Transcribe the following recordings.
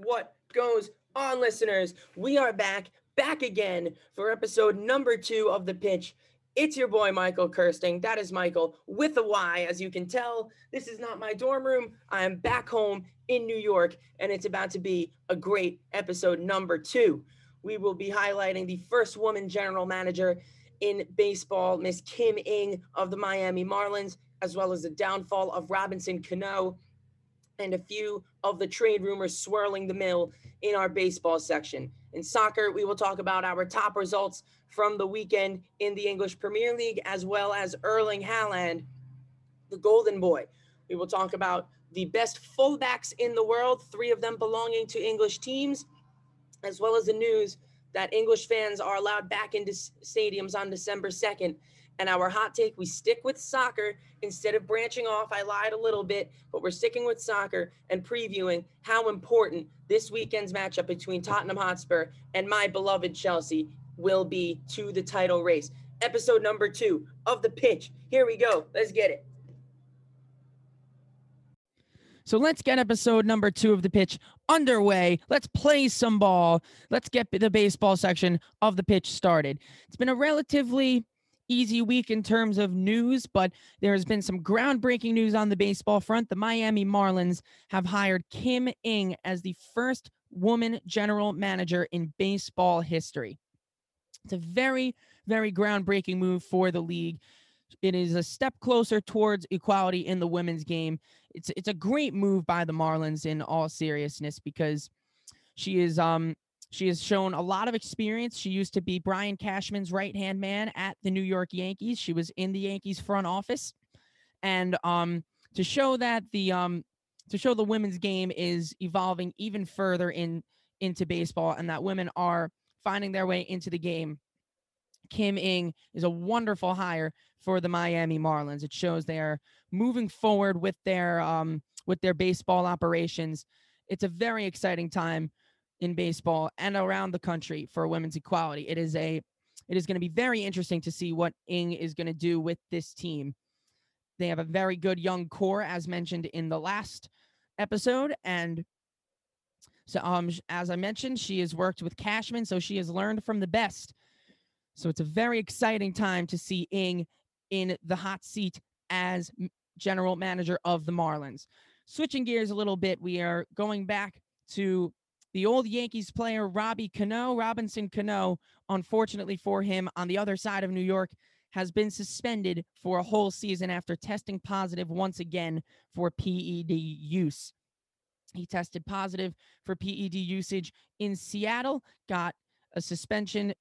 What goes on, listeners? We are back, back again for episode number two of The Pitch. It's your boy, Michael Kirsting. That is Michael with a Y. As you can tell, this is not my dorm room. I am back home in New York, and it's about to be a great episode number two. We will be highlighting the first woman general manager in baseball, Miss Kim Ng of the Miami Marlins, as well as the downfall of Robinson Cano and a few of the trade rumors swirling the mill in our baseball section. In soccer, we will talk about our top results from the weekend in the English Premier League, as well as Erling Haaland, the Golden Boy. We will talk about the best fullbacks in the world, three of them belonging to English teams, as well as the news that English fans are allowed back into stadiums on December 2nd and our hot take we stick with soccer instead of branching off. I lied a little bit, but we're sticking with soccer and previewing how important this weekend's matchup between Tottenham Hotspur and my beloved Chelsea will be to the title race. Episode number two of the pitch. Here we go. Let's get it. So let's get episode number two of the pitch underway. Let's play some ball. Let's get the baseball section of the pitch started. It's been a relatively easy week in terms of news, but there has been some groundbreaking news on the baseball front. The Miami Marlins have hired Kim Ng as the first woman general manager in baseball history. It's a very, very groundbreaking move for the league. It is a step closer towards equality in the women's game. It's it's a great move by the Marlins in all seriousness because she is um she has shown a lot of experience. She used to be Brian Cashman's right hand man at the New York Yankees. She was in the Yankees front office. And um, to show that the um, to show the women's game is evolving even further in into baseball and that women are finding their way into the game. Kim Ng is a wonderful hire for the Miami Marlins. It shows they are moving forward with their um, with their baseball operations. It's a very exciting time in baseball and around the country for women's equality. It is a it is going to be very interesting to see what Ng is going to do with this team. They have a very good young core, as mentioned in the last episode, and so um as I mentioned, she has worked with Cashman, so she has learned from the best. So it's a very exciting time to see Ng in the hot seat as general manager of the Marlins. Switching gears a little bit, we are going back to the old Yankees player Robbie Cano, Robinson Cano, unfortunately for him, on the other side of New York, has been suspended for a whole season after testing positive once again for PED use. He tested positive for PED usage in Seattle, got a suspension,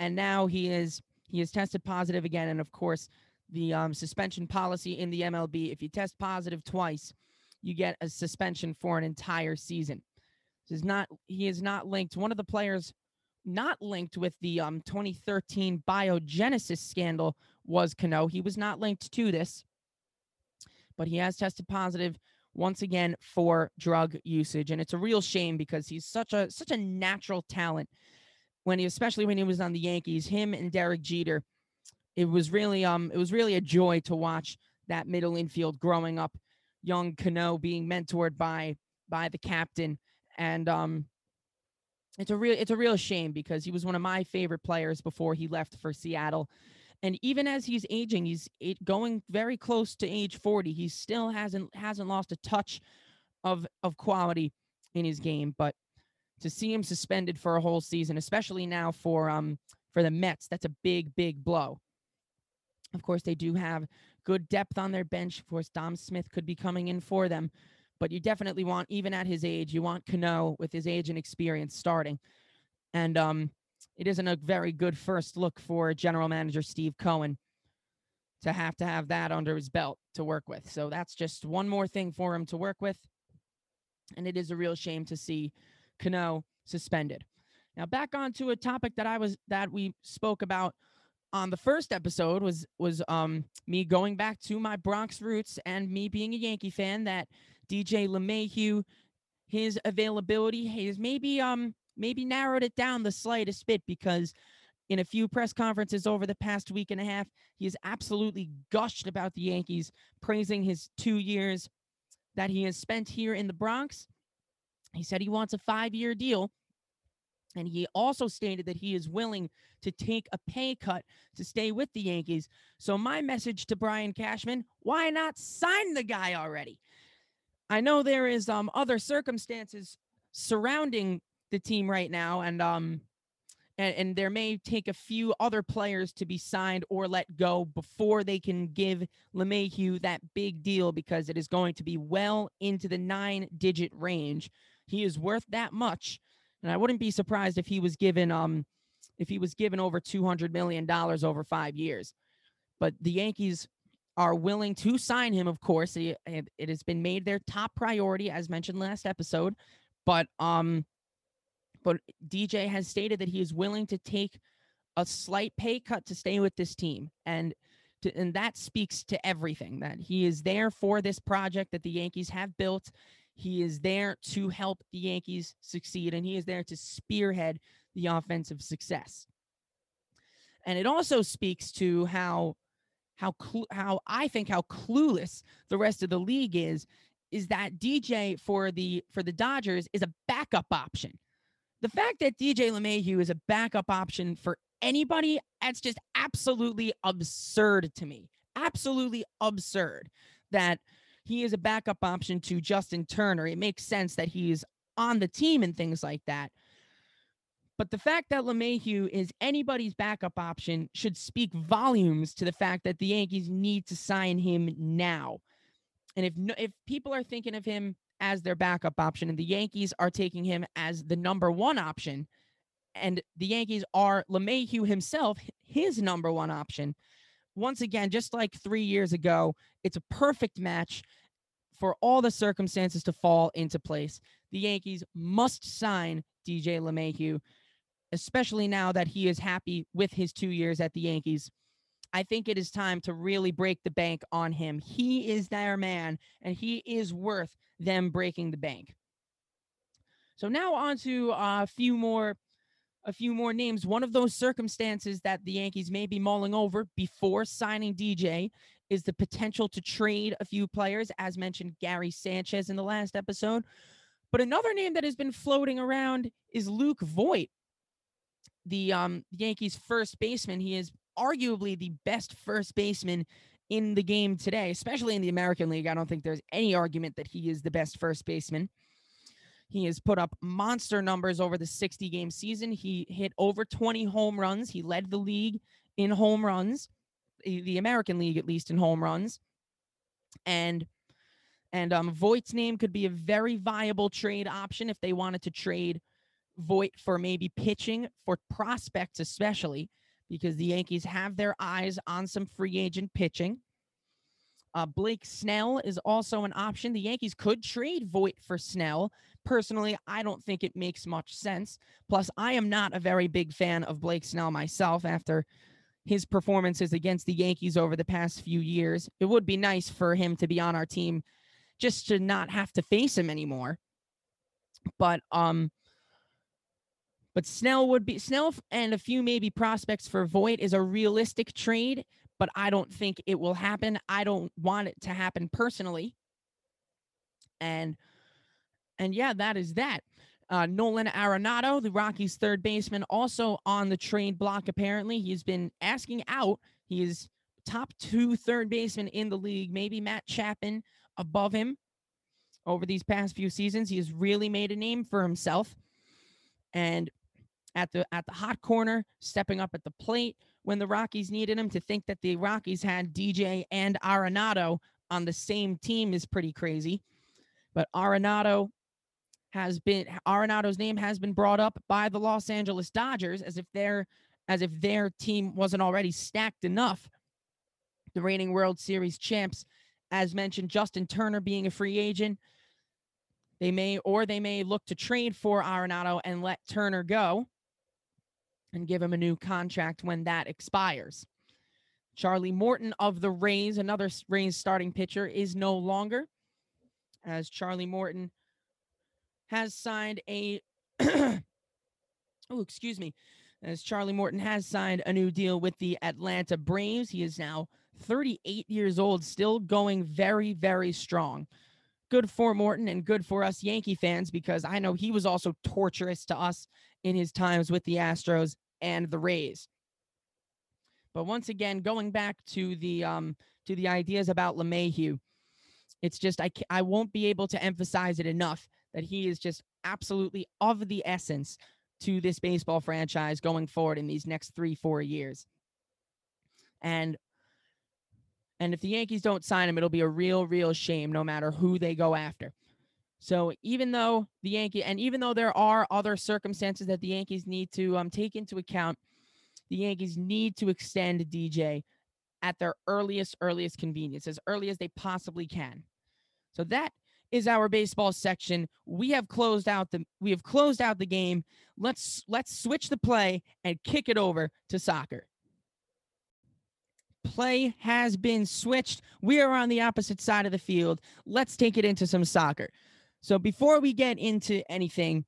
and now he is he is tested positive again. And of course, the um, suspension policy in the MLB: if you test positive twice, you get a suspension for an entire season is not he is not linked. One of the players not linked with the um 2013 biogenesis scandal was Cano. He was not linked to this, but he has tested positive once again for drug usage, and it's a real shame because he's such a such a natural talent. When he, especially when he was on the Yankees, him and Derek Jeter, it was really um it was really a joy to watch that middle infield growing up, young Cano being mentored by by the captain and um, it's a real it's a real shame because he was one of my favorite players before he left for Seattle. And even as he's aging, he's going very close to age 40. He still hasn't hasn't lost a touch of of quality in his game. But to see him suspended for a whole season, especially now for um for the Mets, that's a big big blow. Of course, they do have good depth on their bench. Of course, Dom Smith could be coming in for them but you definitely want, even at his age, you want Cano with his age and experience starting. And um, it isn't a very good first look for general manager Steve Cohen to have to have that under his belt to work with. So that's just one more thing for him to work with. And it is a real shame to see Cano suspended. Now back on to a topic that I was that we spoke about on the first episode was was um me going back to my Bronx roots and me being a Yankee fan that DJ LeMahieu, his availability has maybe um maybe narrowed it down the slightest bit because in a few press conferences over the past week and a half, he has absolutely gushed about the Yankees, praising his two years that he has spent here in the Bronx. He said he wants a five year deal. And he also stated that he is willing to take a pay cut to stay with the Yankees. So, my message to Brian Cashman why not sign the guy already? I know there is um, other circumstances surrounding the team right now, and um, and, and there may take a few other players to be signed or let go before they can give LeMahieu that big deal because it is going to be well into the nine digit range. He is worth that much. And I wouldn't be surprised if he was given um if he was given over two hundred million dollars over five years. But the Yankees are willing to sign him, of course. It, it has been made their top priority, as mentioned last episode. But um but DJ has stated that he is willing to take a slight pay cut to stay with this team. And to, and that speaks to everything that he is there for this project that the Yankees have built. He is there to help the Yankees succeed and he is there to spearhead the offensive success. And it also speaks to how how cl- how I think how clueless the rest of the league is is that DJ for the for the Dodgers is a backup option the fact that DJ LeMahieu is a backup option for anybody, that's just absolutely absurd to me. Absolutely absurd that he is a backup option to Justin Turner. It makes sense that he's on the team and things like that. But the fact that LeMahieu is anybody's backup option should speak volumes to the fact that the Yankees need to sign him now. And if if people are thinking of him as their backup option, and the Yankees are taking him as the number one option. And the Yankees are LeMahieu himself, his number one option. Once again, just like three years ago, it's a perfect match for all the circumstances to fall into place. The Yankees must sign DJ LeMahieu, especially now that he is happy with his two years at the Yankees. I think it is time to really break the bank on him. He is their man, and he is worth them breaking the bank. So now on to a few more a few more names. One of those circumstances that the Yankees may be mulling over before signing DJ is the potential to trade a few players, as mentioned Gary Sanchez in the last episode. But another name that has been floating around is Luke Voit, the um, Yankees first baseman. He is arguably the best first baseman in the game today, especially in the American League. I don't think there's any argument that he is the best first baseman. He has put up monster numbers over the 60 game season. He hit over 20 home runs. He led the league in home runs, the American League at least in home runs. And and um Voit's name could be a very viable trade option if they wanted to trade Voit for maybe pitching for prospects especially because the Yankees have their eyes on some free agent pitching. Uh, Blake Snell is also an option. The Yankees could trade Voit for Snell. Personally, I don't think it makes much sense. Plus, I am not a very big fan of Blake Snell myself after his performances against the Yankees over the past few years. It would be nice for him to be on our team just to not have to face him anymore. But um but Snell would be Snell and a few maybe prospects for Voit is a realistic trade, but I don't think it will happen. I don't want it to happen personally. And and yeah, that is that. Uh, Nolan Arenado, the Rockies' third baseman, also on the trade block. Apparently, he's been asking out. He is top two third baseman in the league. Maybe Matt Chapman above him over these past few seasons. He has really made a name for himself. And at the at the hot corner, stepping up at the plate when the Rockies needed him. To think that the Rockies had DJ and Arenado on the same team is pretty crazy. But Arenado has been Arenado's name has been brought up by the Los Angeles Dodgers as if their as if their team wasn't already stacked enough. The reigning World Series champs, as mentioned, Justin Turner being a free agent. They may or they may look to trade for Arenado and let Turner go and give him a new contract when that expires. Charlie Morton of the Rays, another Rays starting pitcher, is no longer, as Charlie Morton has signed a. oh, excuse me. As Charlie Morton has signed a new deal with the Atlanta Braves. He is now 38 years old, still going very, very strong. good for Morton and good for us Yankee fans because I know he was also torturous to us in his times with the Astros and the Rays. But once again, going back to the um to the ideas about LeMahieu, it's just I I won't be able to emphasize it enough that he is just absolutely of the essence to this baseball franchise going forward in these next three four years. And and if the Yankees don't sign him, it'll be a real, real shame no matter who they go after. So even though the Yankee and even though there are other circumstances that the Yankees need to um, take into account, the Yankees need to extend DJ at their earliest, earliest convenience, as early as they possibly can. So that is our baseball section. We have closed out the we have closed out the game. Let's let's switch the play and kick it over to soccer play has been switched. We are on the opposite side of the field. Let's take it into some soccer. So before we get into anything,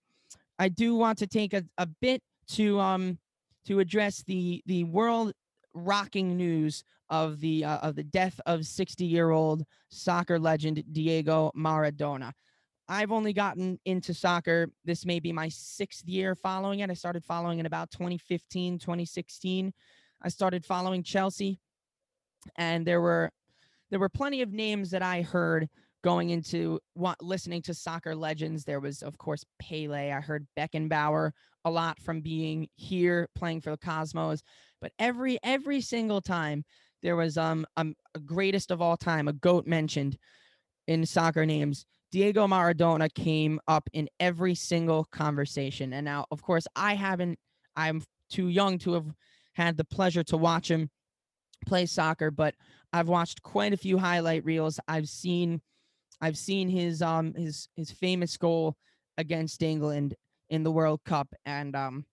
I do want to take a, a bit to um to address the the world rocking news of the uh, of the death of 60 year old soccer legend Diego Maradona. I've only gotten into soccer. This may be my sixth year following it. I started following in about 2015, 2016. I started following Chelsea and there were there were plenty of names that I heard going into listening to soccer legends. There was, of course, Pele. I heard Beckenbauer a lot from being here playing for the Cosmos. But every every single time there was um, um a greatest of all time, a goat mentioned in soccer names. Diego Maradona came up in every single conversation. And now, of course, I haven't. I'm too young to have had the pleasure to watch him play soccer, but I've watched quite a few highlight reels. I've seen I've seen his um his his famous goal against England in the World Cup and um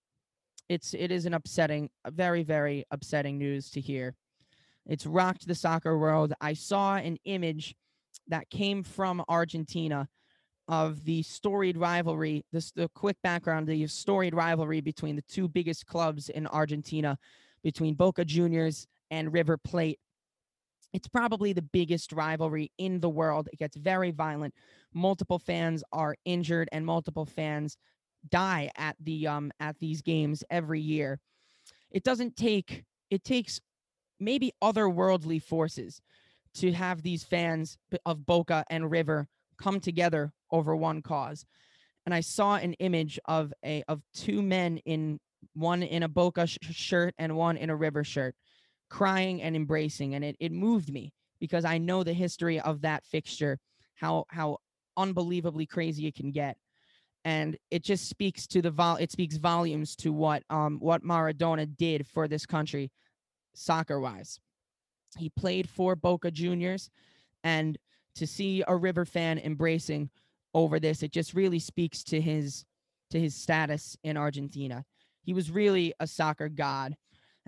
it's it is an upsetting very very upsetting news to hear. It's rocked the soccer world. I saw an image that came from Argentina of the storied rivalry, this the quick background, the storied rivalry between the two biggest clubs in Argentina, between Boca Juniors and River Plate. It's probably the biggest rivalry in the world. It gets very violent. Multiple fans are injured and multiple fans die at the um at these games every year. It doesn't take it takes maybe otherworldly forces to have these fans of Boca and River come together over one cause. And I saw an image of a of two men in one in a Boca sh- shirt and one in a River shirt crying and embracing and it, it moved me because i know the history of that fixture how how unbelievably crazy it can get. And it just speaks to the vol it speaks volumes to what um what maradona did for this country soccer wise he played for boca juniors and to see a river fan embracing over this it just really speaks to his to his status in argentina. He was really a soccer god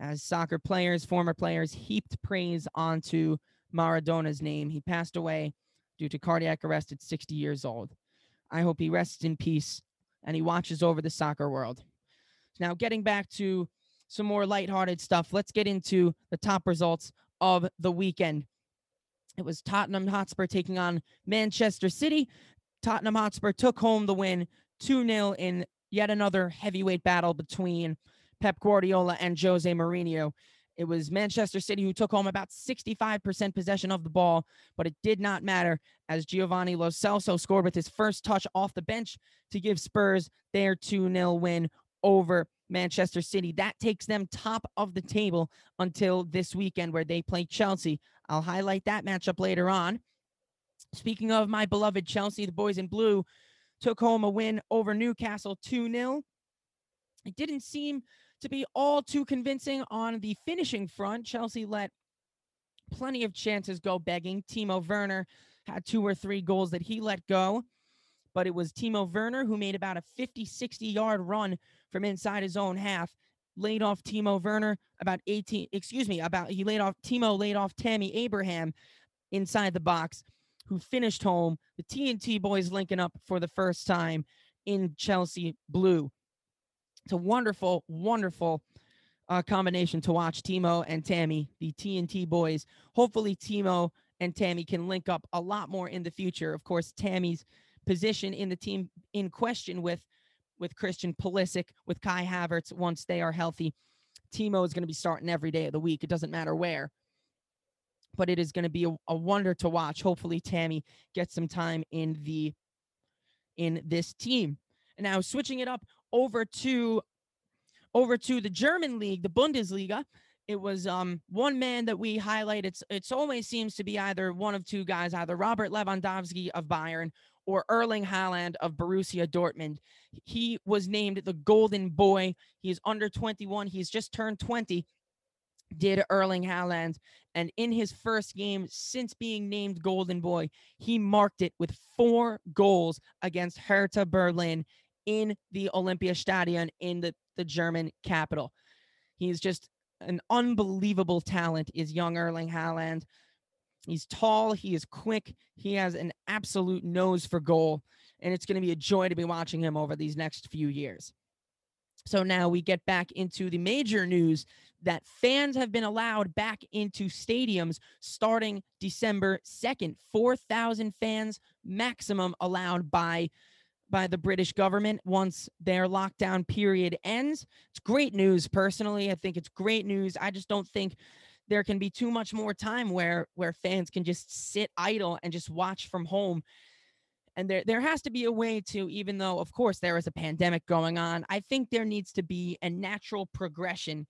as soccer players, former players heaped praise onto Maradona's name. He passed away due to cardiac arrest at 60 years old. I hope he rests in peace and he watches over the soccer world. Now, getting back to some more lighthearted stuff, let's get into the top results of the weekend. It was Tottenham Hotspur taking on Manchester City. Tottenham Hotspur took home the win 2 0 in yet another heavyweight battle between Pep Guardiola and Jose Mourinho. It was Manchester City who took home about 65% possession of the ball, but it did not matter as Giovanni Lo Celso scored with his first touch off the bench to give Spurs their 2 0 win over Manchester City. That takes them top of the table until this weekend where they play Chelsea. I'll highlight that matchup later on. Speaking of my beloved Chelsea, the boys in blue took home a win over Newcastle 2 0. It didn't seem to be all too convincing on the finishing front. Chelsea let plenty of chances go begging. Timo Werner had two or three goals that he let go, but it was Timo Werner who made about a 50, 60 yard run from inside his own half. Laid off Timo Werner about 18, excuse me, about he laid off Timo laid off Tammy Abraham inside the box, who finished home. The TNT boys linking up for the first time in Chelsea blue. It's a wonderful, wonderful uh, combination to watch Timo and Tammy, the TNT boys. Hopefully, Timo and Tammy can link up a lot more in the future. Of course, Tammy's position in the team in question with with Christian Pulisic, with Kai Havertz once they are healthy. Timo is going to be starting every day of the week. It doesn't matter where. But it is going to be a, a wonder to watch. Hopefully, Tammy gets some time in the in this team. Now switching it up over to over to the German league, the Bundesliga. It was um one man that we highlight. It's it's always seems to be either one of two guys, either Robert Lewandowski of Bayern or Erling Haaland of Borussia Dortmund. He was named the Golden Boy. He is under 21. He's just turned 20. Did Erling Haaland, and in his first game since being named Golden Boy, he marked it with four goals against Hertha Berlin in the Olympiastadion in the, the German capital. He's just an unbelievable talent, is young Erling Haaland. He's tall, he is quick, he has an absolute nose for goal, and it's going to be a joy to be watching him over these next few years. So now we get back into the major news that fans have been allowed back into stadiums starting December 2nd. 4,000 fans maximum allowed by by the British government once their lockdown period ends. It's great news personally. I think it's great news. I just don't think there can be too much more time where where fans can just sit idle and just watch from home. And there there has to be a way to even though of course there is a pandemic going on, I think there needs to be a natural progression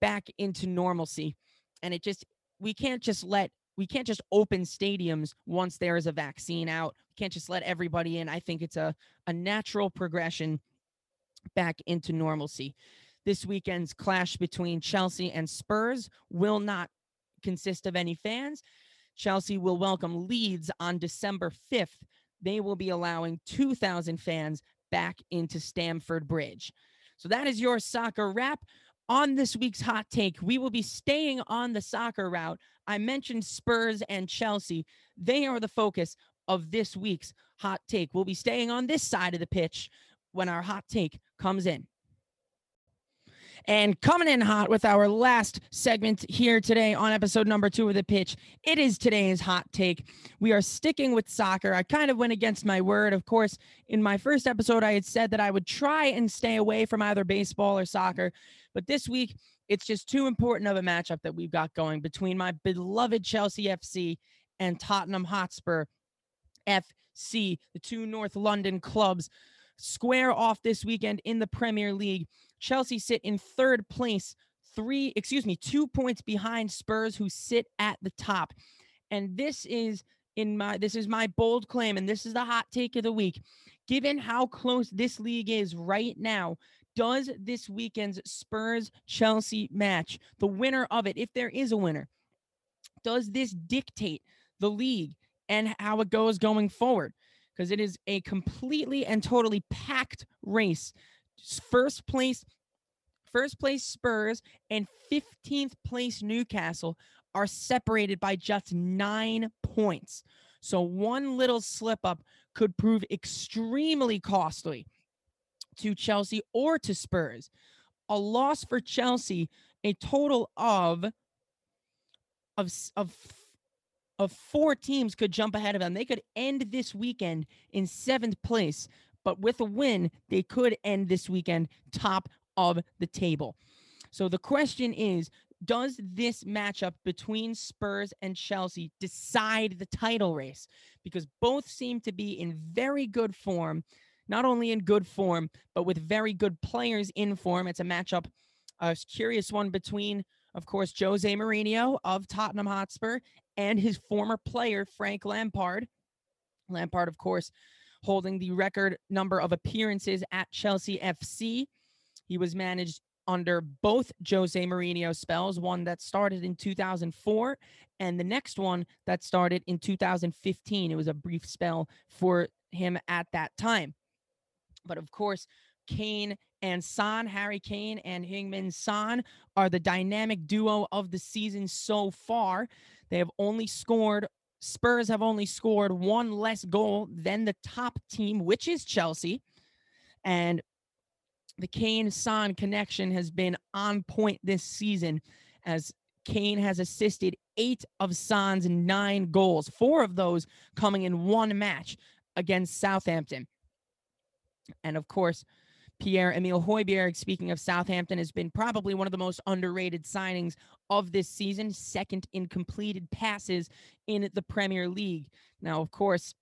back into normalcy. And it just we can't just let we can't just open stadiums once there is a vaccine out. We can't just let everybody in. I think it's a, a natural progression back into normalcy. This weekend's clash between Chelsea and Spurs will not consist of any fans. Chelsea will welcome Leeds on December 5th. They will be allowing 2,000 fans back into Stamford Bridge. So that is your soccer wrap on this week's hot take, we will be staying on the soccer route. I mentioned Spurs and Chelsea. They are the focus of this week's hot take. We'll be staying on this side of the pitch when our hot take comes in. And coming in hot with our last segment here today on episode number two of the pitch, it is today's hot take. We are sticking with soccer. I kind of went against my word. Of course, in my first episode, I had said that I would try and stay away from either baseball or soccer. But this week, it's just too important of a matchup that we've got going between my beloved Chelsea FC and Tottenham Hotspur FC, the two North London clubs square off this weekend in the Premier League. Chelsea sit in third place, three, excuse me, two points behind Spurs, who sit at the top. And this is in my this is my bold claim, and this is the hot take of the week. Given how close this league is right now, does this weekend's Spurs Chelsea match, the winner of it, if there is a winner, does this dictate the league and how it goes going forward? Because it is a completely and totally packed race first place first place Spurs and 15th place Newcastle are separated by just 9 points. So one little slip up could prove extremely costly to Chelsea or to Spurs. A loss for Chelsea, a total of of of of four teams could jump ahead of them. They could end this weekend in seventh place but with a win, they could end this weekend top of the table. So the question is does this matchup between Spurs and Chelsea decide the title race? Because both seem to be in very good form, not only in good form, but with very good players in form. It's a matchup, a curious one between, of course, Jose Mourinho of Tottenham Hotspur and his former player, Frank Lampard. Lampard, of course, holding the record number of appearances at Chelsea FC. He was managed under both Jose Mourinho spells, one that started in 2004 and the next one that started in 2015. It was a brief spell for him at that time. But of course, Kane and Son, Harry Kane and Heung-min Son are the dynamic duo of the season so far. They have only scored Spurs have only scored one less goal than the top team, which is Chelsea. And the Kane Son connection has been on point this season as Kane has assisted eight of Son's nine goals, four of those coming in one match against Southampton. And of course, Pierre Emile Højbjerg, speaking of Southampton, has been probably one of the most underrated signings of this season, second in completed passes in the Premier League. Now, of course,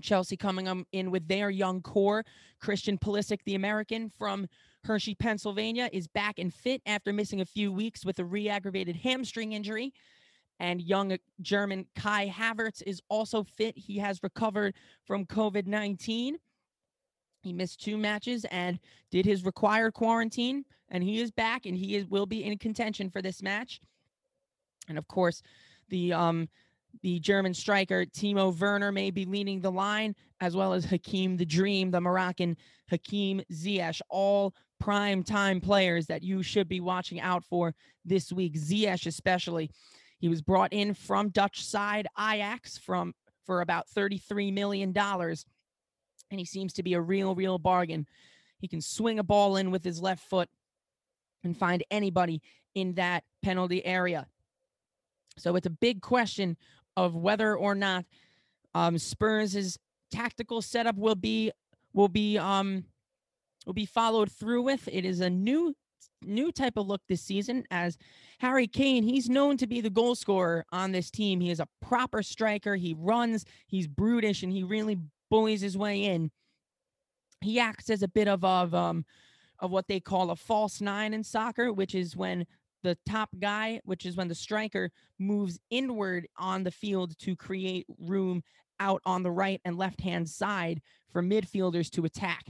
Chelsea coming um, in with their young core. Christian Pulisic, the American from Hershey, Pennsylvania, is back and fit after missing a few weeks with a re aggravated hamstring injury. And young German Kai Havertz is also fit. He has recovered from COVID 19. He missed two matches and did his required quarantine, and he is back and he is, will be in contention for this match. And of course, the um, the German striker Timo Werner may be leading the line, as well as Hakim the Dream, the Moroccan Hakim Ziyech, all prime time players that you should be watching out for this week. Ziyech, especially, he was brought in from Dutch side Ajax from for about $33 million, and he seems to be a real, real bargain. He can swing a ball in with his left foot and find anybody in that penalty area. So it's a big question of whether or not um, Spurs' tactical setup will be will be um, will be followed through with. It is a new new type of look this season as Harry Kane, he's known to be the goal scorer on this team. He is a proper striker. He runs, he's brutish, and he really bullies his way in. He acts as a bit of, of um of what they call a false nine in soccer, which is when the top guy, which is when the striker moves inward on the field to create room out on the right and left hand side for midfielders to attack.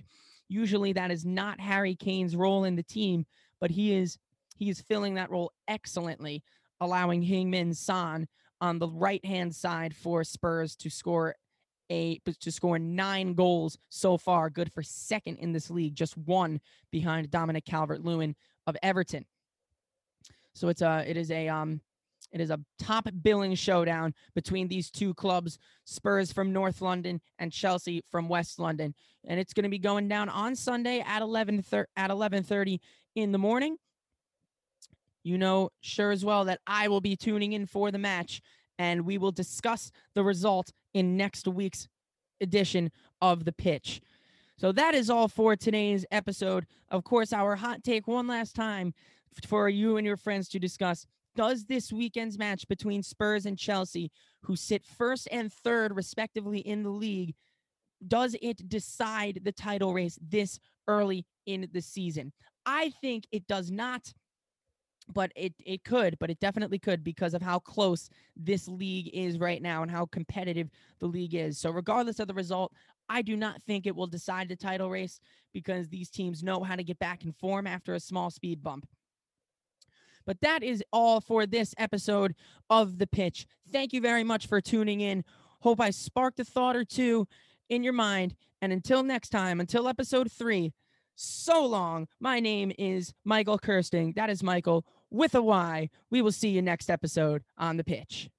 Usually that is not Harry Kane's role in the team, but he is he is filling that role excellently, allowing Heung-min Son on the right hand side for Spurs to score a to score nine goals so far, good for second in this league, just one behind Dominic Calvert-Lewin of Everton. So it's a it is a um it is a top billing showdown between these two clubs, Spurs from North London and Chelsea from West London. And it's going to be going down on Sunday at 11 thir- at 11:30 in the morning. You know sure as well that I will be tuning in for the match and we will discuss the result in next week's edition of the pitch. So that is all for today's episode. Of course, our hot take one last time for you and your friends to discuss. Does this weekend's match between Spurs and Chelsea, who sit first and third respectively in the league, does it decide the title race this early in the season? I think it does not, but it it could, but it definitely could because of how close this league is right now and how competitive the league is. So regardless of the result, I do not think it will decide the title race because these teams know how to get back in form after a small speed bump. But that is all for this episode of The Pitch. Thank you very much for tuning in. Hope I sparked a thought or two in your mind. And until next time, until episode three, so long. My name is Michael Kirsting. That is Michael with a Y. We will see you next episode on The Pitch.